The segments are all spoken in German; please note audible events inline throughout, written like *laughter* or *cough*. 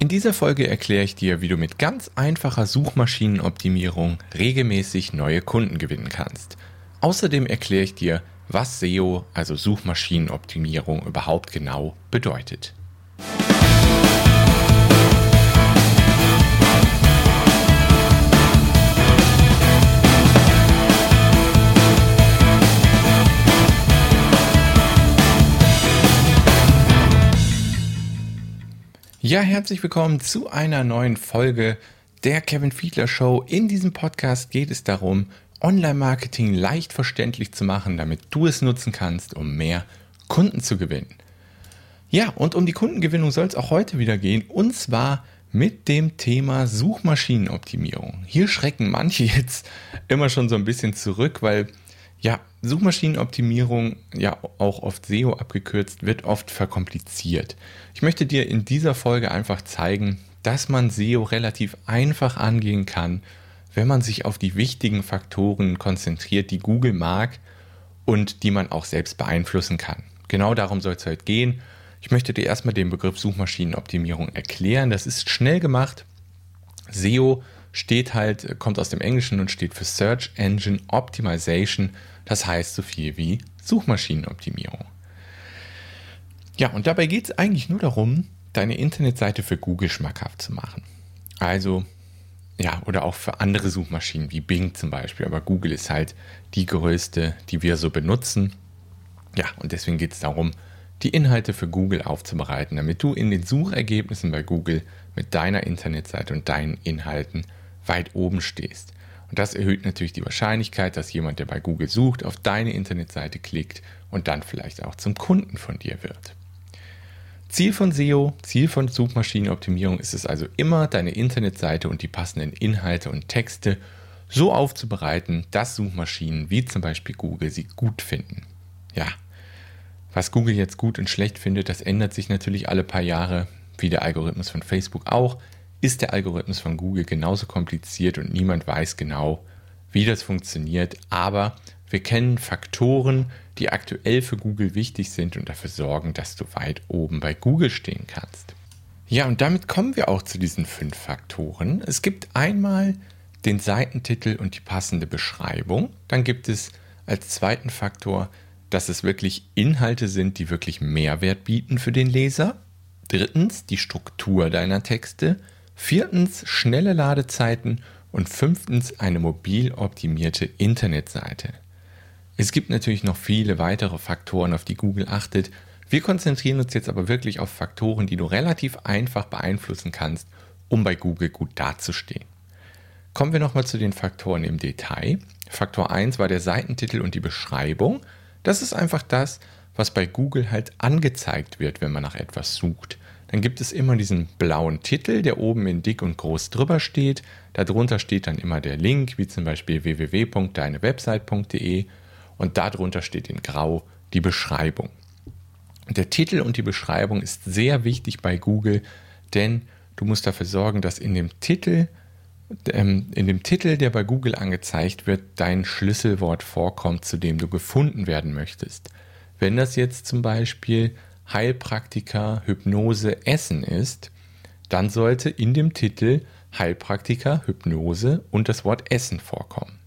In dieser Folge erkläre ich dir, wie du mit ganz einfacher Suchmaschinenoptimierung regelmäßig neue Kunden gewinnen kannst. Außerdem erkläre ich dir, was SEO, also Suchmaschinenoptimierung, überhaupt genau bedeutet. Ja, herzlich willkommen zu einer neuen Folge der Kevin Fiedler Show. In diesem Podcast geht es darum, Online-Marketing leicht verständlich zu machen, damit du es nutzen kannst, um mehr Kunden zu gewinnen. Ja, und um die Kundengewinnung soll es auch heute wieder gehen, und zwar mit dem Thema Suchmaschinenoptimierung. Hier schrecken manche *laughs* jetzt immer schon so ein bisschen zurück, weil ja, Suchmaschinenoptimierung, ja auch oft SEO abgekürzt, wird oft verkompliziert. Ich möchte dir in dieser Folge einfach zeigen, dass man SEO relativ einfach angehen kann, wenn man sich auf die wichtigen Faktoren konzentriert, die Google mag und die man auch selbst beeinflussen kann. Genau darum soll es heute gehen. Ich möchte dir erstmal den Begriff Suchmaschinenoptimierung erklären. Das ist schnell gemacht. SEO steht halt, kommt aus dem Englischen und steht für Search Engine Optimization. Das heißt so viel wie Suchmaschinenoptimierung. Ja, und dabei geht es eigentlich nur darum, deine Internetseite für Google schmackhaft zu machen. Also, ja, oder auch für andere Suchmaschinen wie Bing zum Beispiel. Aber Google ist halt die größte, die wir so benutzen. Ja, und deswegen geht es darum, die Inhalte für Google aufzubereiten, damit du in den Suchergebnissen bei Google mit deiner Internetseite und deinen Inhalten weit oben stehst. Und das erhöht natürlich die Wahrscheinlichkeit, dass jemand, der bei Google sucht, auf deine Internetseite klickt und dann vielleicht auch zum Kunden von dir wird. Ziel von SEO, Ziel von Suchmaschinenoptimierung ist es also immer, deine Internetseite und die passenden Inhalte und Texte so aufzubereiten, dass Suchmaschinen wie zum Beispiel Google sie gut finden. Ja, was Google jetzt gut und schlecht findet, das ändert sich natürlich alle paar Jahre, wie der Algorithmus von Facebook auch ist der Algorithmus von Google genauso kompliziert und niemand weiß genau, wie das funktioniert. Aber wir kennen Faktoren, die aktuell für Google wichtig sind und dafür sorgen, dass du weit oben bei Google stehen kannst. Ja, und damit kommen wir auch zu diesen fünf Faktoren. Es gibt einmal den Seitentitel und die passende Beschreibung. Dann gibt es als zweiten Faktor, dass es wirklich Inhalte sind, die wirklich Mehrwert bieten für den Leser. Drittens die Struktur deiner Texte. Viertens schnelle Ladezeiten und fünftens eine mobil optimierte Internetseite. Es gibt natürlich noch viele weitere Faktoren, auf die Google achtet. Wir konzentrieren uns jetzt aber wirklich auf Faktoren, die du relativ einfach beeinflussen kannst, um bei Google gut dazustehen. Kommen wir nochmal zu den Faktoren im Detail. Faktor 1 war der Seitentitel und die Beschreibung. Das ist einfach das, was bei Google halt angezeigt wird, wenn man nach etwas sucht dann gibt es immer diesen blauen Titel, der oben in dick und groß drüber steht. Darunter steht dann immer der Link, wie zum Beispiel www.deinewebsite.de und darunter steht in grau die Beschreibung. Der Titel und die Beschreibung ist sehr wichtig bei Google, denn du musst dafür sorgen, dass in dem Titel, ähm, in dem Titel, der bei Google angezeigt wird, dein Schlüsselwort vorkommt, zu dem du gefunden werden möchtest. Wenn das jetzt zum Beispiel Heilpraktiker Hypnose Essen ist, dann sollte in dem Titel Heilpraktiker Hypnose und das Wort Essen vorkommen.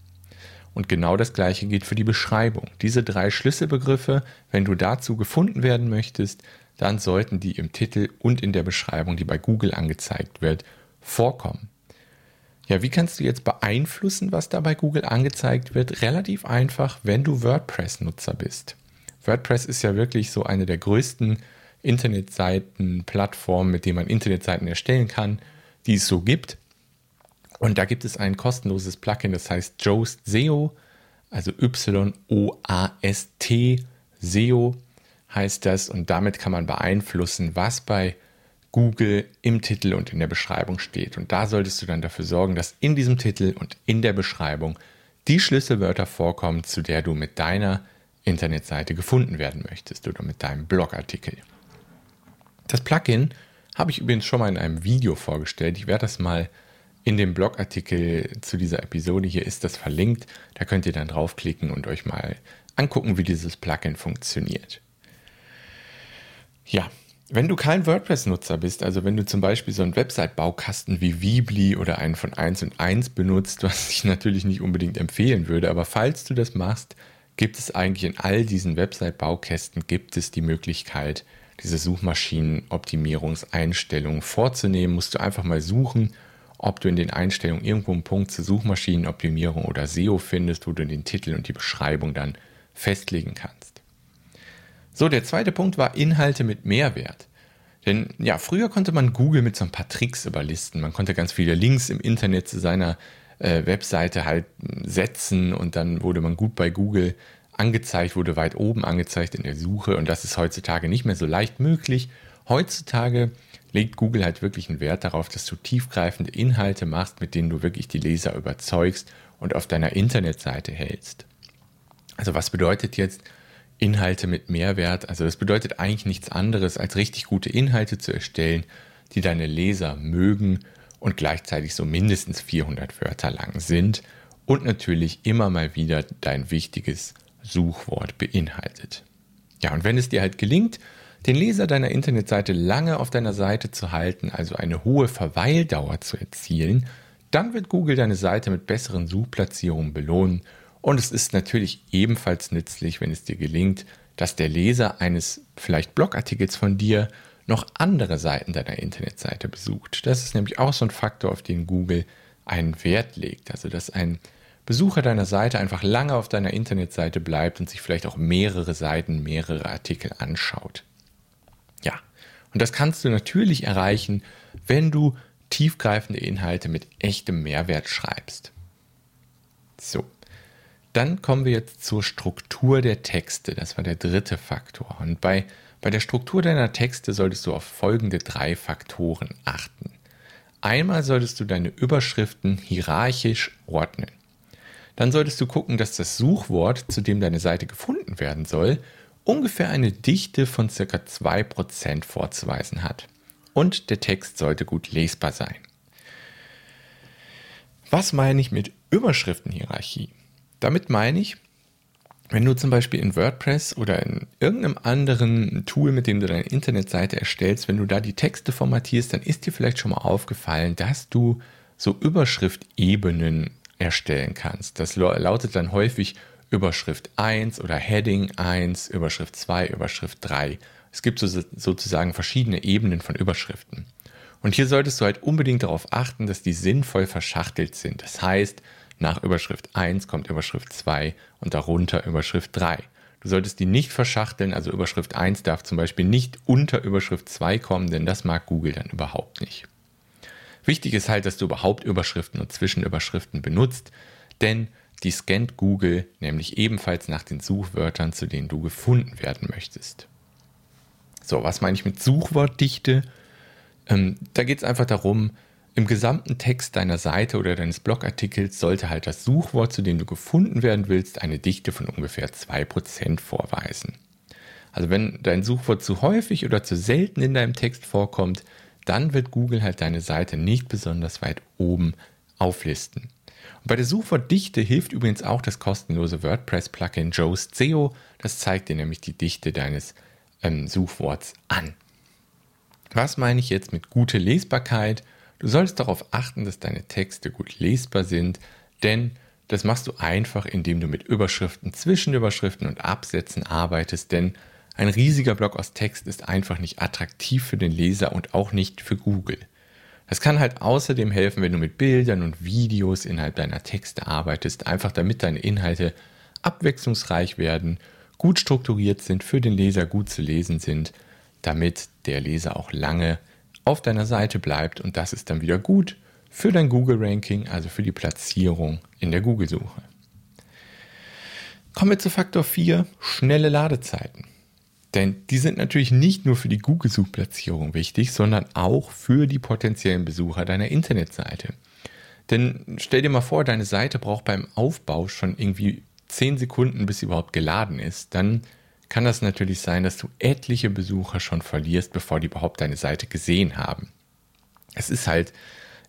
Und genau das gleiche gilt für die Beschreibung. Diese drei Schlüsselbegriffe, wenn du dazu gefunden werden möchtest, dann sollten die im Titel und in der Beschreibung, die bei Google angezeigt wird, vorkommen. Ja, wie kannst du jetzt beeinflussen, was da bei Google angezeigt wird? Relativ einfach, wenn du WordPress-Nutzer bist. WordPress ist ja wirklich so eine der größten Internetseiten, Plattformen, mit denen man Internetseiten erstellen kann, die es so gibt. Und da gibt es ein kostenloses Plugin, das heißt Joast SEO, also Y-O-A-S-T SEO heißt das. Und damit kann man beeinflussen, was bei Google im Titel und in der Beschreibung steht. Und da solltest du dann dafür sorgen, dass in diesem Titel und in der Beschreibung die Schlüsselwörter vorkommen, zu der du mit deiner Internetseite gefunden werden möchtest oder mit deinem Blogartikel. Das Plugin habe ich übrigens schon mal in einem Video vorgestellt. Ich werde das mal in dem Blogartikel zu dieser Episode hier ist das verlinkt. Da könnt ihr dann draufklicken und euch mal angucken, wie dieses Plugin funktioniert. Ja, wenn du kein WordPress-Nutzer bist, also wenn du zum Beispiel so einen Website-Baukasten wie Weebly oder einen von 1 und 1 benutzt, *laughs* was ich natürlich nicht unbedingt empfehlen würde, aber falls du das machst, gibt es eigentlich in all diesen Website-Baukästen gibt es die Möglichkeit, diese Suchmaschinenoptimierungseinstellungen vorzunehmen. Musst du einfach mal suchen, ob du in den Einstellungen irgendwo einen Punkt zur Suchmaschinenoptimierung oder SEO findest, wo du den Titel und die Beschreibung dann festlegen kannst. So, der zweite Punkt war Inhalte mit Mehrwert. Denn ja, früher konnte man Google mit so ein paar Tricks überlisten. Man konnte ganz viele Links im Internet zu seiner äh, Webseite halt setzen und dann wurde man gut bei Google angezeigt, wurde weit oben angezeigt in der Suche und das ist heutzutage nicht mehr so leicht möglich. Heutzutage legt Google halt wirklich einen Wert darauf, dass du tiefgreifende Inhalte machst, mit denen du wirklich die Leser überzeugst und auf deiner Internetseite hältst. Also was bedeutet jetzt Inhalte mit Mehrwert? Also das bedeutet eigentlich nichts anderes, als richtig gute Inhalte zu erstellen, die deine Leser mögen und gleichzeitig so mindestens 400 Wörter lang sind und natürlich immer mal wieder dein wichtiges Suchwort beinhaltet. Ja, und wenn es dir halt gelingt, den Leser deiner Internetseite lange auf deiner Seite zu halten, also eine hohe Verweildauer zu erzielen, dann wird Google deine Seite mit besseren Suchplatzierungen belohnen und es ist natürlich ebenfalls nützlich, wenn es dir gelingt, dass der Leser eines vielleicht Blogartikels von dir noch andere Seiten deiner Internetseite besucht. Das ist nämlich auch so ein Faktor, auf den Google einen Wert legt. Also dass ein Besucher deiner Seite einfach lange auf deiner Internetseite bleibt und sich vielleicht auch mehrere Seiten, mehrere Artikel anschaut. Ja, und das kannst du natürlich erreichen, wenn du tiefgreifende Inhalte mit echtem Mehrwert schreibst. So, dann kommen wir jetzt zur Struktur der Texte. Das war der dritte Faktor. Und bei, bei der Struktur deiner Texte solltest du auf folgende drei Faktoren achten. Einmal solltest du deine Überschriften hierarchisch ordnen dann solltest du gucken, dass das Suchwort, zu dem deine Seite gefunden werden soll, ungefähr eine Dichte von ca. 2% vorzuweisen hat. Und der Text sollte gut lesbar sein. Was meine ich mit Überschriftenhierarchie? Damit meine ich, wenn du zum Beispiel in WordPress oder in irgendeinem anderen Tool, mit dem du deine Internetseite erstellst, wenn du da die Texte formatierst, dann ist dir vielleicht schon mal aufgefallen, dass du so Überschriftebenen erstellen kannst. Das lautet dann häufig Überschrift 1 oder Heading 1, Überschrift 2, Überschrift 3. Es gibt so, sozusagen verschiedene Ebenen von Überschriften. Und hier solltest du halt unbedingt darauf achten, dass die sinnvoll verschachtelt sind. Das heißt, nach Überschrift 1 kommt Überschrift 2 und darunter Überschrift 3. Du solltest die nicht verschachteln, also Überschrift 1 darf zum Beispiel nicht unter Überschrift 2 kommen, denn das mag Google dann überhaupt nicht. Wichtig ist halt, dass du überhaupt Überschriften und Zwischenüberschriften benutzt, denn die scannt Google nämlich ebenfalls nach den Suchwörtern, zu denen du gefunden werden möchtest. So, was meine ich mit Suchwortdichte? Ähm, da geht es einfach darum, im gesamten Text deiner Seite oder deines Blogartikels sollte halt das Suchwort, zu dem du gefunden werden willst, eine Dichte von ungefähr 2% vorweisen. Also wenn dein Suchwort zu häufig oder zu selten in deinem Text vorkommt, dann wird Google halt deine Seite nicht besonders weit oben auflisten. Und bei der Suchwortdichte hilft übrigens auch das kostenlose WordPress-Plugin Joe's SEO. Das zeigt dir nämlich die Dichte deines ähm, Suchworts an. Was meine ich jetzt mit gute Lesbarkeit? Du solltest darauf achten, dass deine Texte gut lesbar sind, denn das machst du einfach, indem du mit Überschriften, Zwischenüberschriften und Absätzen arbeitest, denn ein riesiger Block aus Text ist einfach nicht attraktiv für den Leser und auch nicht für Google. Das kann halt außerdem helfen, wenn du mit Bildern und Videos innerhalb deiner Texte arbeitest, einfach damit deine Inhalte abwechslungsreich werden, gut strukturiert sind, für den Leser gut zu lesen sind, damit der Leser auch lange auf deiner Seite bleibt und das ist dann wieder gut für dein Google-Ranking, also für die Platzierung in der Google-Suche. Kommen wir zu Faktor 4, schnelle Ladezeiten. Denn die sind natürlich nicht nur für die Google-Suchplatzierung wichtig, sondern auch für die potenziellen Besucher deiner Internetseite. Denn stell dir mal vor, deine Seite braucht beim Aufbau schon irgendwie 10 Sekunden, bis sie überhaupt geladen ist. Dann kann das natürlich sein, dass du etliche Besucher schon verlierst, bevor die überhaupt deine Seite gesehen haben. Es ist halt,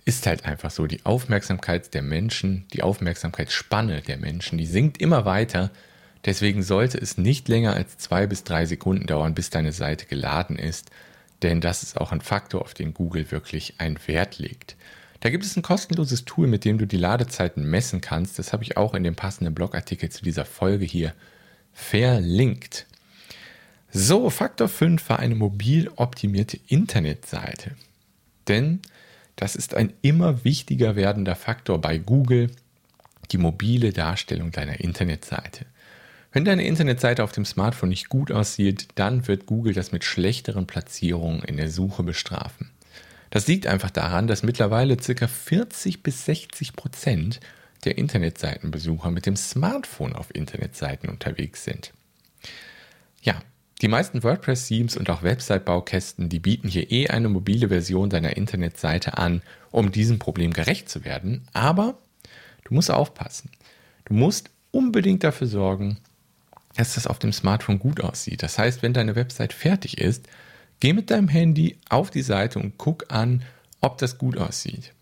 ist halt einfach so, die Aufmerksamkeit der Menschen, die Aufmerksamkeitsspanne der Menschen, die sinkt immer weiter, Deswegen sollte es nicht länger als zwei bis drei Sekunden dauern, bis deine Seite geladen ist. denn das ist auch ein Faktor, auf den Google wirklich einen Wert legt. Da gibt es ein kostenloses Tool, mit dem du die Ladezeiten messen kannst. Das habe ich auch in dem passenden Blogartikel zu dieser Folge hier verlinkt. So, Faktor 5 war eine mobil optimierte Internetseite. Denn das ist ein immer wichtiger werdender Faktor bei Google, die mobile Darstellung deiner Internetseite. Wenn deine Internetseite auf dem Smartphone nicht gut aussieht, dann wird Google das mit schlechteren Platzierungen in der Suche bestrafen. Das liegt einfach daran, dass mittlerweile ca. 40 bis 60 Prozent der Internetseitenbesucher mit dem Smartphone auf Internetseiten unterwegs sind. Ja, die meisten WordPress-Themes und auch Website-Baukästen, die bieten hier eh eine mobile Version deiner Internetseite an, um diesem Problem gerecht zu werden. Aber du musst aufpassen. Du musst unbedingt dafür sorgen, dass das auf dem Smartphone gut aussieht. Das heißt, wenn deine Website fertig ist, geh mit deinem Handy auf die Seite und guck an, ob das gut aussieht.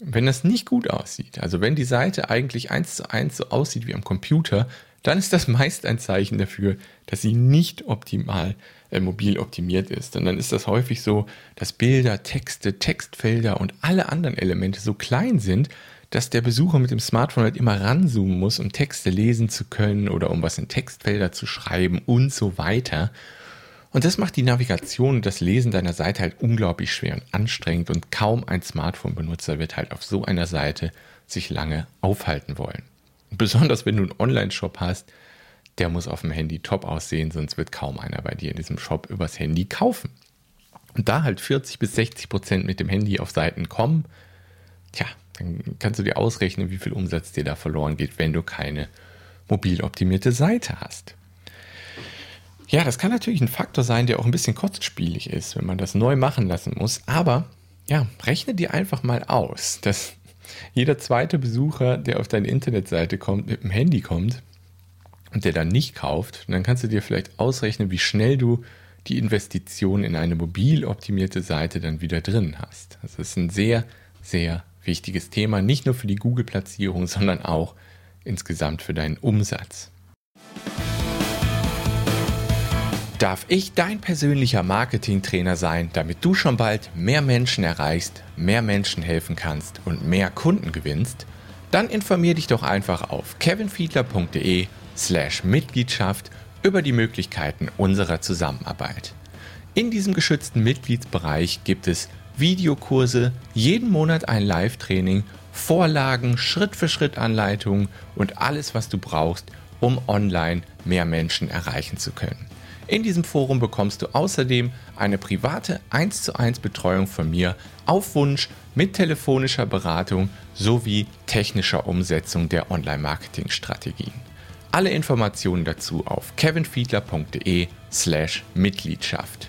Wenn das nicht gut aussieht, also wenn die Seite eigentlich eins zu eins so aussieht wie am Computer, dann ist das meist ein Zeichen dafür, dass sie nicht optimal äh, mobil optimiert ist. Und dann ist das häufig so, dass Bilder, Texte, Textfelder und alle anderen Elemente so klein sind, dass der Besucher mit dem Smartphone halt immer ranzoomen muss, um Texte lesen zu können oder um was in Textfelder zu schreiben und so weiter. Und das macht die Navigation und das Lesen deiner Seite halt unglaublich schwer und anstrengend und kaum ein Smartphone-Benutzer wird halt auf so einer Seite sich lange aufhalten wollen. Besonders wenn du einen Online-Shop hast, der muss auf dem Handy top aussehen, sonst wird kaum einer bei dir in diesem Shop übers Handy kaufen. Und da halt 40 bis 60 Prozent mit dem Handy auf Seiten kommen, tja, dann kannst du dir ausrechnen, wie viel Umsatz dir da verloren geht, wenn du keine mobil optimierte Seite hast. Ja, das kann natürlich ein Faktor sein, der auch ein bisschen kostspielig ist, wenn man das neu machen lassen muss. Aber ja, rechne dir einfach mal aus, dass jeder zweite Besucher, der auf deine Internetseite kommt, mit dem Handy kommt und der dann nicht kauft, dann kannst du dir vielleicht ausrechnen, wie schnell du die Investition in eine mobil optimierte Seite dann wieder drin hast. Das ist ein sehr, sehr wichtiges Thema, nicht nur für die Google-Platzierung, sondern auch insgesamt für deinen Umsatz. Darf ich dein persönlicher Marketingtrainer sein, damit du schon bald mehr Menschen erreichst, mehr Menschen helfen kannst und mehr Kunden gewinnst? Dann informier dich doch einfach auf kevinfiedler.de slash Mitgliedschaft über die Möglichkeiten unserer Zusammenarbeit. In diesem geschützten Mitgliedsbereich gibt es Videokurse, jeden Monat ein Live-Training, Vorlagen, Schritt-für-Schritt-Anleitungen und alles, was du brauchst, um online mehr Menschen erreichen zu können. In diesem Forum bekommst du außerdem eine private 1 zu 1 Betreuung von mir auf Wunsch mit telefonischer Beratung sowie technischer Umsetzung der Online-Marketing-Strategien. Alle Informationen dazu auf kevinfiedler.de slash Mitgliedschaft.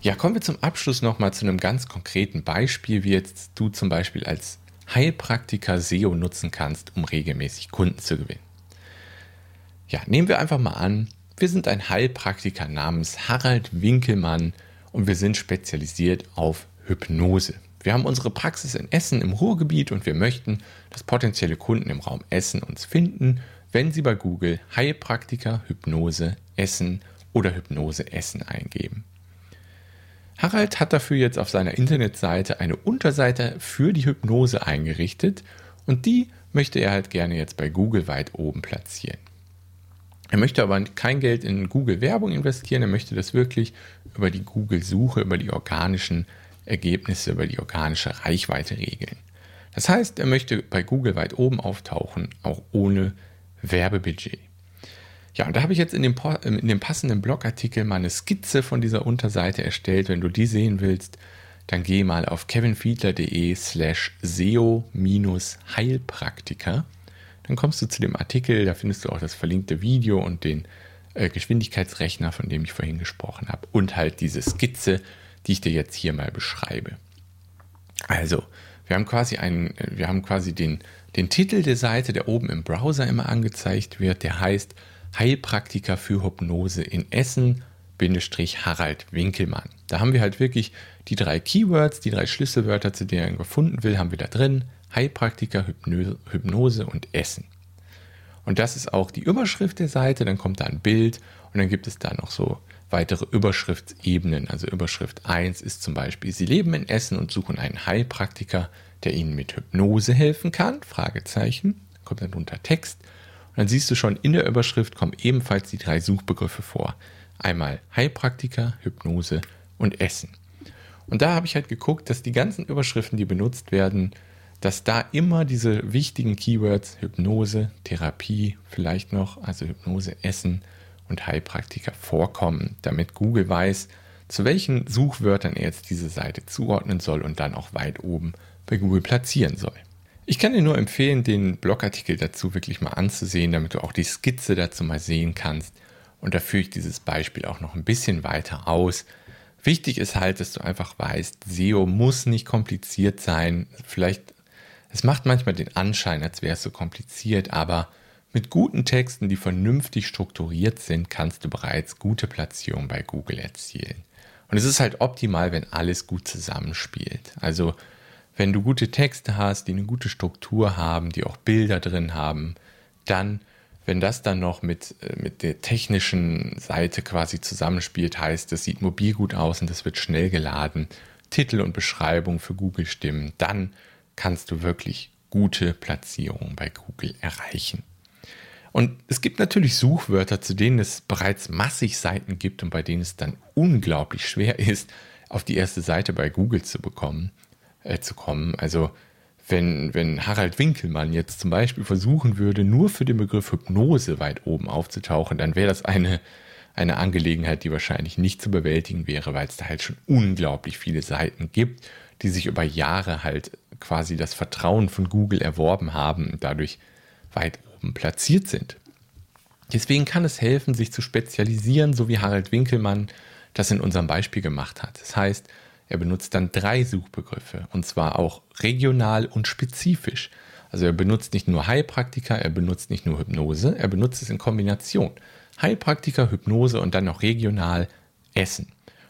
Ja, kommen wir zum Abschluss nochmal zu einem ganz konkreten Beispiel, wie jetzt du zum Beispiel als Heilpraktiker SEO nutzen kannst, um regelmäßig Kunden zu gewinnen. Ja, nehmen wir einfach mal an, wir sind ein Heilpraktiker namens Harald Winkelmann und wir sind spezialisiert auf Hypnose. Wir haben unsere Praxis in Essen im Ruhrgebiet und wir möchten, dass potenzielle Kunden im Raum Essen uns finden, wenn sie bei Google Heilpraktiker Hypnose Essen oder Hypnose Essen eingeben. Harald hat dafür jetzt auf seiner Internetseite eine Unterseite für die Hypnose eingerichtet und die möchte er halt gerne jetzt bei Google weit oben platzieren. Er möchte aber kein Geld in Google Werbung investieren, er möchte das wirklich über die Google Suche, über die organischen Ergebnisse, über die organische Reichweite regeln. Das heißt, er möchte bei Google weit oben auftauchen, auch ohne Werbebudget. Ja, und da habe ich jetzt in dem, in dem passenden Blogartikel mal eine Skizze von dieser Unterseite erstellt. Wenn du die sehen willst, dann geh mal auf kevinfiedler.de slash SEO-Heilpraktiker. Dann kommst du zu dem Artikel, da findest du auch das verlinkte Video und den äh, Geschwindigkeitsrechner, von dem ich vorhin gesprochen habe. Und halt diese Skizze, die ich dir jetzt hier mal beschreibe. Also, wir haben quasi einen, wir haben quasi den, den Titel der Seite, der oben im Browser immer angezeigt wird, der heißt Heilpraktiker für Hypnose in Essen, Harald Winkelmann. Da haben wir halt wirklich die drei Keywords, die drei Schlüsselwörter, zu denen er gefunden will, haben wir da drin. Heilpraktiker, Hypnose und Essen. Und das ist auch die Überschrift der Seite, dann kommt da ein Bild und dann gibt es da noch so weitere Überschriftsebenen. Also Überschrift 1 ist zum Beispiel, Sie leben in Essen und suchen einen Heilpraktiker, der Ihnen mit Hypnose helfen kann? Fragezeichen. Kommt dann drunter Text. Und dann siehst du schon, in der Überschrift kommen ebenfalls die drei Suchbegriffe vor. Einmal Heilpraktiker, Hypnose und Essen. Und da habe ich halt geguckt, dass die ganzen Überschriften, die benutzt werden, dass da immer diese wichtigen Keywords Hypnose, Therapie, vielleicht noch, also Hypnose, Essen und Heilpraktiker vorkommen, damit Google weiß, zu welchen Suchwörtern er jetzt diese Seite zuordnen soll und dann auch weit oben bei Google platzieren soll. Ich kann dir nur empfehlen, den Blogartikel dazu wirklich mal anzusehen, damit du auch die Skizze dazu mal sehen kannst. Und da führe ich dieses Beispiel auch noch ein bisschen weiter aus. Wichtig ist halt, dass du einfach weißt, SEO muss nicht kompliziert sein. Vielleicht, es macht manchmal den Anschein, als wäre es so kompliziert, aber mit guten Texten, die vernünftig strukturiert sind, kannst du bereits gute Platzierungen bei Google erzielen. Und es ist halt optimal, wenn alles gut zusammenspielt. Also wenn du gute Texte hast, die eine gute Struktur haben, die auch Bilder drin haben, dann, wenn das dann noch mit, äh, mit der technischen Seite quasi zusammenspielt, heißt, es sieht mobil gut aus und es wird schnell geladen, Titel und Beschreibung für Google stimmen, dann kannst du wirklich gute Platzierungen bei Google erreichen. Und es gibt natürlich Suchwörter, zu denen es bereits massig Seiten gibt und bei denen es dann unglaublich schwer *laughs* ist, auf die erste Seite bei Google zu bekommen äh, zu kommen. Also wenn, wenn Harald Winkelmann jetzt zum Beispiel versuchen würde, nur für den Begriff Hypnose weit oben aufzutauchen, dann wäre das eine, eine Angelegenheit, die wahrscheinlich nicht zu bewältigen wäre, weil es da halt schon unglaublich viele Seiten gibt, die sich über Jahre halt quasi das Vertrauen von Google erworben haben und dadurch weit oben platziert sind. Deswegen kann es helfen, sich zu spezialisieren, so wie Harald Winkelmann das in unserem Beispiel gemacht hat. Das heißt, er benutzt dann drei Suchbegriffe und zwar auch regional und spezifisch. Also er benutzt nicht nur Heilpraktiker, er benutzt nicht nur Hypnose, er benutzt es in Kombination. Heilpraktiker, Hypnose und dann noch regional Essen.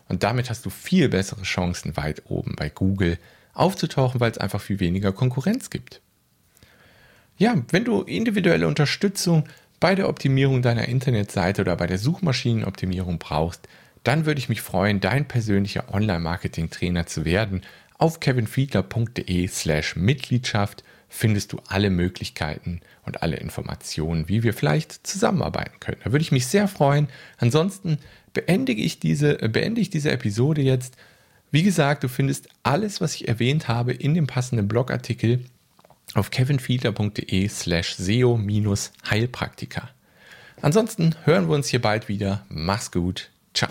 Und damit hast du viel bessere Chancen, weit oben bei Google aufzutauchen, weil es einfach viel weniger Konkurrenz gibt. Ja, wenn du individuelle Unterstützung bei der Optimierung deiner Internetseite oder bei der Suchmaschinenoptimierung brauchst, dann würde ich mich freuen, dein persönlicher Online-Marketing-Trainer zu werden. Auf kevinfiedler.de slash Mitgliedschaft findest du alle Möglichkeiten und alle Informationen, wie wir vielleicht zusammenarbeiten können. Da würde ich mich sehr freuen. Ansonsten beende ich diese, beende ich diese Episode jetzt. Wie gesagt, du findest alles, was ich erwähnt habe, in dem passenden Blogartikel auf kevinfiedler.de slash SEO-Heilpraktiker. Ansonsten hören wir uns hier bald wieder. Mach's gut. Ciao.